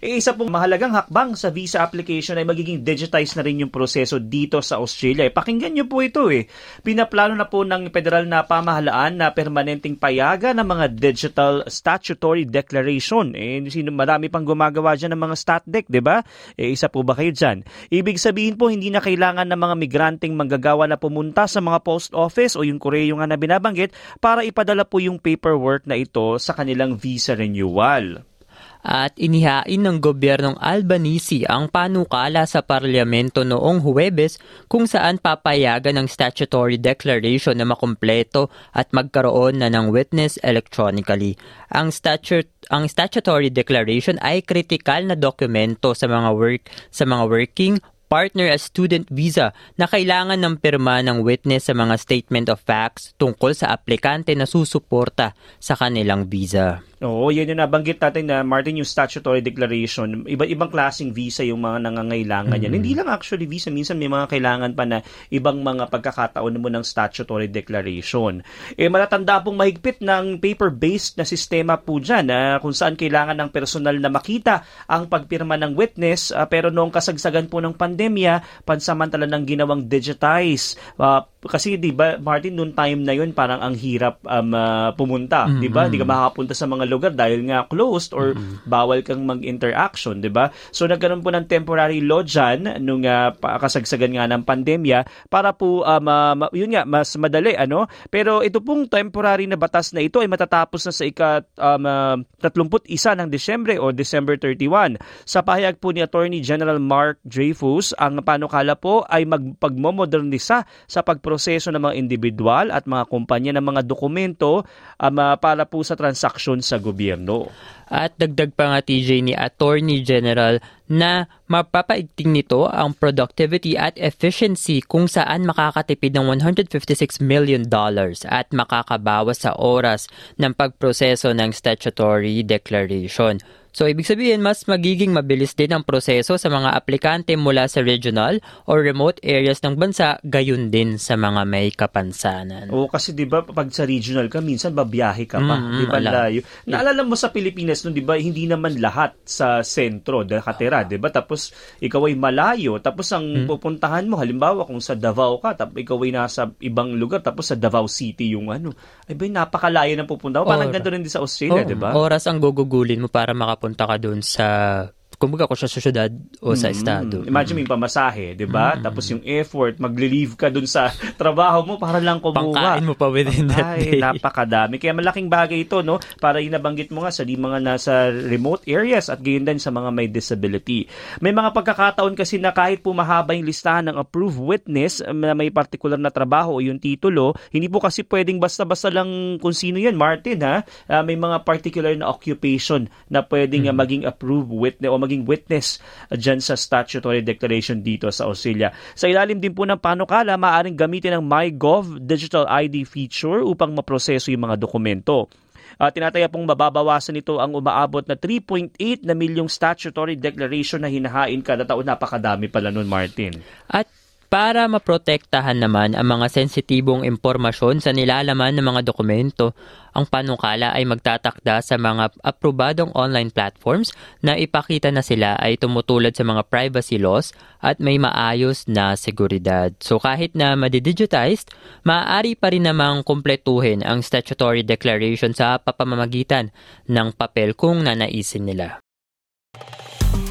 E isa pong mahalagang hakbang sa visa application ay magiging digitized na rin yung proseso dito sa Australia. E, pakinggan niyo po ito eh. Pinaplano na po ng federal na pamahalaan na permanenteng payaga ng mga digital statutory declaration. Eh, sino, marami pang gumagawa dyan ng mga stat deck, di ba? Eh, isa po ba kayo dyan? Ibig sabihin po, hindi na kailangan ng mga migranteng manggagawa na pumunta sa mga post office o yung koreo nga na binabanggit para ipadala po yung paperwork na ito sa kanilang visa renewal at inihain ng gobyernong Albanese ang panukala sa parlamento noong Huwebes kung saan papayagan ng statutory declaration na makumpleto at magkaroon na ng witness electronically. Ang statute ang statutory declaration ay kritikal na dokumento sa mga work sa mga working partner as student visa na kailangan ng pirma ng witness sa mga statement of facts tungkol sa aplikante na susuporta sa kanilang visa. Oo, yan yung nabanggit natin na Martin yung statutory declaration. Iba-ibang klaseng visa yung mga nangangailangan mm-hmm. yan. Hindi lang actually visa, minsan may mga kailangan pa na ibang mga pagkakataon mo ng statutory declaration. Eh malatanda pong mahigpit ng paper-based na sistema po dyan uh, kung saan kailangan ng personal na makita ang pagpirma ng witness uh, pero noong kasagsagan po ng pandemya, pansamantala ng ginawang digitize. Uh, kasi 'di ba Martin noong time na 'yon parang ang hirap um, uh, pumunta, mm-hmm. 'di ba? Hindi ka makakapunta sa mga lugar dahil nga closed or mm-hmm. bawal kang mag-interaction, 'di ba? So nagkaroon po ng temporary law diyan nung uh, kasagsagan nga ng pandemya para po um, uh, yun nga mas madali ano. Pero ito pong temporary na batas na ito ay matatapos na sa ika um, uh, 31 ng Desyembre o December 31. Sa pahayag po ni Attorney General Mark Dreyfus, ang panukala po ay magpagmomodernisa sa pag proseso ng mga individual at mga kumpanya ng mga dokumento um, uh, para po sa transaksyon sa gobyerno. At dagdag pa nga TJ ni Attorney General na mapapaigting nito ang productivity at efficiency kung saan makakatipid ng 156 million dollars at makakabawas sa oras ng pagproseso ng statutory declaration. So, ibig sabihin, mas magiging mabilis din ang proseso sa mga aplikante mula sa regional or remote areas ng bansa, gayon din sa mga may kapansanan. Oo, kasi di ba pag sa regional ka, minsan babiyahe ka pa. Mm-hmm, di ba layo? Naalala mo sa Pilipinas no, di ba, hindi naman lahat sa sentro nakatira, di ba? Tapos, ikaw ay malayo. Tapos, ang mm-hmm. pupuntahan mo, halimbawa, kung sa Davao ka, tapos ikaw ay nasa ibang lugar, tapos sa Davao City yung ano, ay ba, napakalayo ng pupunta mo. Parang ganito rin din sa Australia, oh, di ba? Oras ang gugugulin mo para maka makapunta ka doon sa kumbaga kung sa syudad o sa mm-hmm. estado. Imagine mm-hmm. may pamasahe, 'di ba? Mm-hmm. Tapos yung effort, magli-leave ka dun sa trabaho mo para lang kumuha. Pangkain mo pa within that day. Ay, napakadami. Kaya malaking bagay ito, no? Para inabanggit mo nga sa di mga nasa remote areas at gayon din sa mga may disability. May mga pagkakataon kasi na kahit po mahaba yung listahan ng approved witness um, na may particular na trabaho o yung titulo, hindi po kasi pwedeng basta-basta lang kung sino yan, Martin, ha? Uh, may mga particular na occupation na pwedeng mm-hmm. maging approved witness o maging witness dyan sa statutory declaration dito sa Australia. Sa ilalim din po ng panukala, maaaring gamitin ang MyGov Digital ID feature upang maproseso yung mga dokumento. Uh, tinataya pong mababawasan nito ang umaabot na 3.8 na milyong statutory declaration na hinahain kada taon. Napakadami pala nun, Martin. At para maprotektahan naman ang mga sensitibong impormasyon sa nilalaman ng mga dokumento, ang panukala ay magtatakda sa mga aprobadong online platforms na ipakita na sila ay tumutulad sa mga privacy laws at may maayos na seguridad. So kahit na madidigitized, maaari pa rin namang kumpletuhin ang statutory declaration sa papamamagitan ng papel kung nanaisin nila.